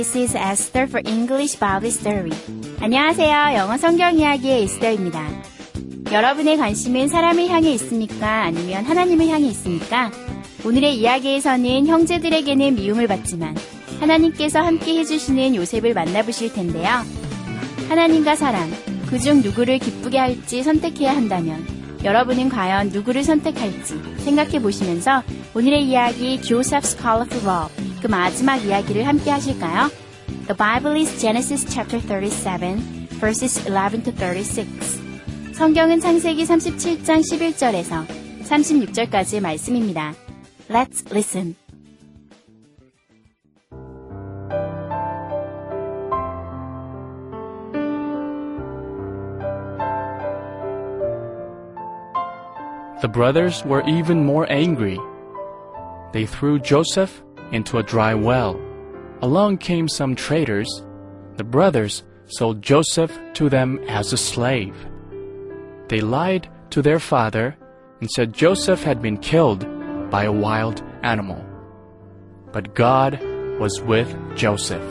This is Esther for English Bible Story. 안녕하세요. 영어 성경 이야기의 에스더입니다. 여러분의 관심은 사람을 향해 있습니까? 아니면 하나님을 향해 있습니까? 오늘의 이야기에서는 형제들에게는 미움을 받지만 하나님께서 함께 해주시는 요셉을 만나보실 텐데요. 하나님과 사람, 그중 누구를 기쁘게 할지 선택해야 한다면 여러분은 과연 누구를 선택할지 생각해 보시면서 오늘의 이야기 Joseph's Colorful Robe 그 마지막 이야기를 함께 하실까요? The Bible is Genesis chapter 37 verses 11 to 36 성경은 창세기 37장 11절에서 36절까지의 말씀입니다. Let's listen. The brothers were even more angry. They threw Joseph into a dry well. Along came some traders. The brothers sold Joseph to them as a slave. They lied to their father and said Joseph had been killed by a wild animal. But God was with Joseph.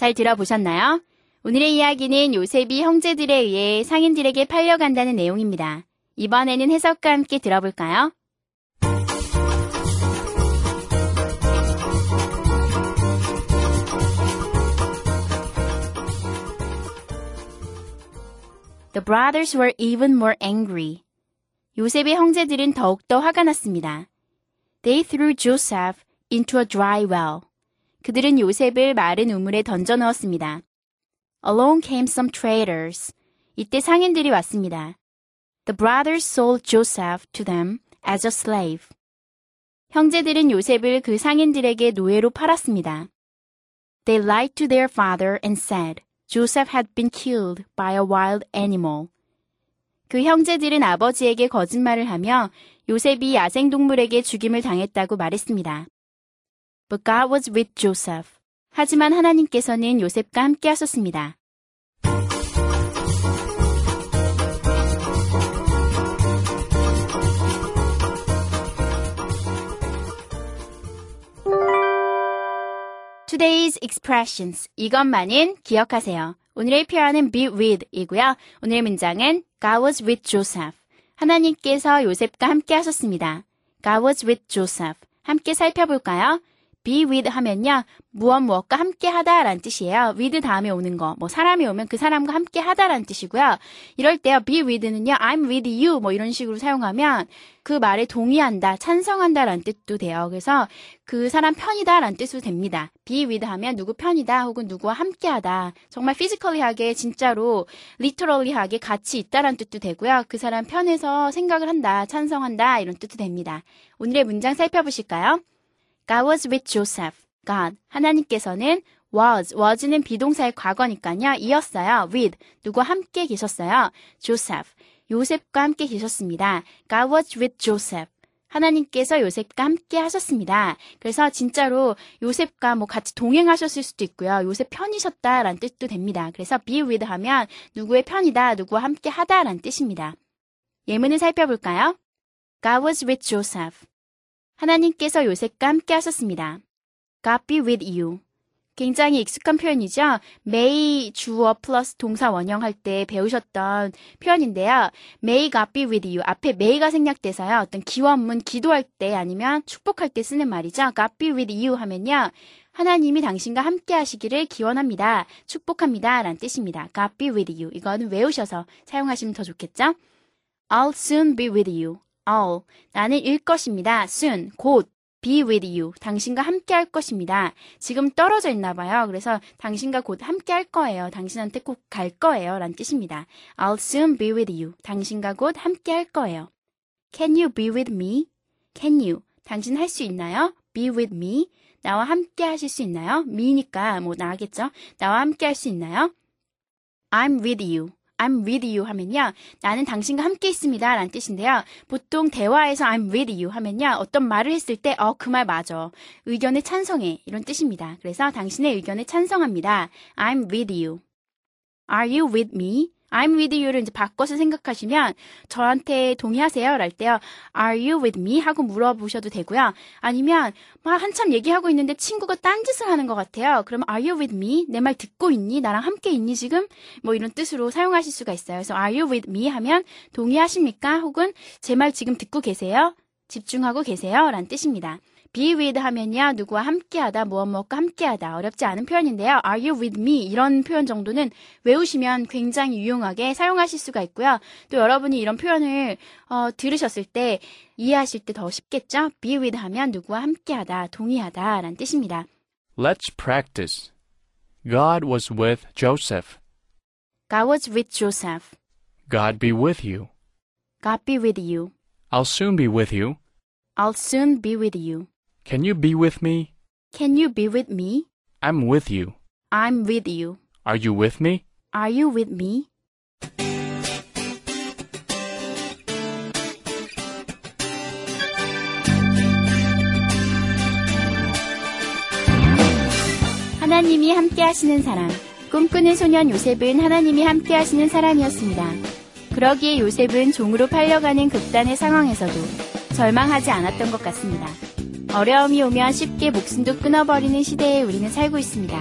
잘 들어보셨나요? 오늘의 이야기는 요셉이 형제들에 의해 상인들에게 팔려간다는 내용입니다. 이번에는 해석과 함께 들어볼까요? The brothers were even more angry. 요셉의 형제들은 더욱더 화가 났습니다. They threw Joseph into a dry well. 그들은 요셉을 마른 우물에 던져 넣었습니다. Along came some traders. 이때 상인들이 왔습니다. The brothers sold Joseph to them as a slave. 형제들은 요셉을 그 상인들에게 노예로 팔았습니다. They lied to their father and said Joseph had been killed by a wild animal. 그 형제들은 아버지에게 거짓말을 하며 요셉이 야생동물에게 죽임을 당했다고 말했습니다. But God was with Joseph. 하지만 하나님께서는 요셉과 함께 하셨습니다. Today's expressions. 이것만은 기억하세요. 오늘의 표현은 be with 이고요. 오늘의 문장은 God was with Joseph. 하나님께서 요셉과 함께 하셨습니다. God was with Joseph. 함께 살펴볼까요? Be with 하면요. 무엇 무엇과 함께 하다라는 뜻이에요. with 다음에 오는 거. 뭐 사람이 오면 그 사람과 함께 하다라는 뜻이고요. 이럴 때요. be with는요. I'm with you 뭐 이런 식으로 사용하면 그 말에 동의한다, 찬성한다라는 뜻도 돼요. 그래서 그 사람 편이다라는 뜻으로 됩니다. be with 하면 누구 편이다 혹은 누구와 함께하다. 정말 피지컬리하게 진짜로 리터럴리하게 같이 있다라는 뜻도 되고요. 그 사람 편에서 생각을 한다, 찬성한다 이런 뜻도 됩니다. 오늘의 문장 살펴보실까요? God was with Joseph. God, 하나님께서는 was, was는 비동사의 과거니까요. 이었어요. with, 누구와 함께 계셨어요. Joseph, 요셉과 함께 계셨습니다. God was with Joseph. 하나님께서 요셉과 함께 하셨습니다. 그래서 진짜로 요셉과 뭐 같이 동행하셨을 수도 있고요. 요셉 편이셨다라는 뜻도 됩니다. 그래서 be with 하면 누구의 편이다, 누구와 함께 하다라는 뜻입니다. 예문을 살펴볼까요? God was with Joseph. 하나님께서 요셉과 함께 하셨습니다. God be with you. 굉장히 익숙한 표현이죠. may 주어 플러스 동사 원형 할 때 배우셨던 표현인데요. may God be with you. 앞에 may가 생략돼서요. 어떤 기원문 기도할 때 아니면 축복할 때 쓰는 말이죠. God be with you 하면요. 하나님이 당신과 함께 하시기를 기원합니다. 축복합니다. 라는 뜻입니다. God be with you. 이거는 외우셔서 사용하시면 더 좋겠죠? I'll soon be with you. I'll. 나는 일 것입니다. soon. 곧. be with you. 당신과 함께 할 것입니다. 지금 떨어져 있나 봐요. 그래서 당신과 곧 함께 할 거예요. 당신한테 꼭 갈 거예요. 란 뜻입니다. I'll soon be with you. 당신과 곧 함께 할 거예요. Can you be with me? Can you? 당신 할 수 있나요? Be with me. 나와 함께 하실 수 있나요? me니까 뭐 나겠죠? 나와 함께 할 수 있나요? I'm with you. I'm with you 하면요. 나는 당신과 함께 있습니다. 라는 뜻인데요. 보통 대화에서 I'm with you 하면요. 어떤 말을 했을 때, 어, 그 말 맞아. 의견에 찬성해. 이런 뜻입니다. 그래서 당신의 의견에 찬성합니다. I'm with you. Are you with me? I'm with you를 이제 바꿔서 생각하시면 저한테 동의하세요? 랄 때요. Are you with me? 하고 물어보셔도 되고요. 아니면 막 한참 얘기하고 있는데 친구가 딴짓을 하는 것 같아요. 그러면 Are you with me? 내 말 듣고 있니? 나랑 함께 있니 지금? 뭐 이런 뜻으로 사용하실 수가 있어요. 그래서 Are you with me? 하면 동의하십니까? 혹은 제 말 지금 듣고 계세요? 집중하고 계세요? 란 뜻입니다. Be with 하면요. 누구와 함께하다, 무엇 무엇과 함께하다. 어렵지 않은 표현인데요. are you with me? 이런 표현 정도는 외우시면 굉장히 유용하게 사용하실 수가 있고요. 또 여러분이 이런 표현을 어, 들으셨을 때 이해하실 때 더 쉽겠죠? be with 하면 누구와 함께하다, 동의하다 라는 뜻입니다. Let's practice. God was with Joseph. God was with Joseph. God be with you. God be with you. I'll soon be with you. I'll soon be with you. Can you be with me? Can you be with me? I'm with you. I'm with you. Are you with me? Are you with me? 하나님이 함께 하시는 사람. 꿈꾸는 소년 요셉은 하나님이 함께 하시는 사람이었습니다. 그러기에 요셉은 종으로 팔려가는 극단의 상황에서도 절망하지 않았던 것 같습니다. 어려움이 오면 쉽게 목숨도 끊어버리는 시대에 우리는 살고 있습니다.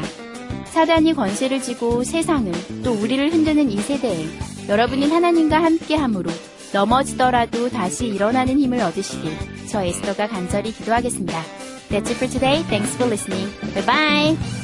사단이 권세를 쥐고 세상을 또 우리를 흔드는 이 세대에 여러분은 하나님과 함께 함으로 넘어지더라도 다시 일어나는 힘을 얻으시길 저 에스더가 간절히 기도하겠습니다. That's it for today. Thanks for listening. Bye bye.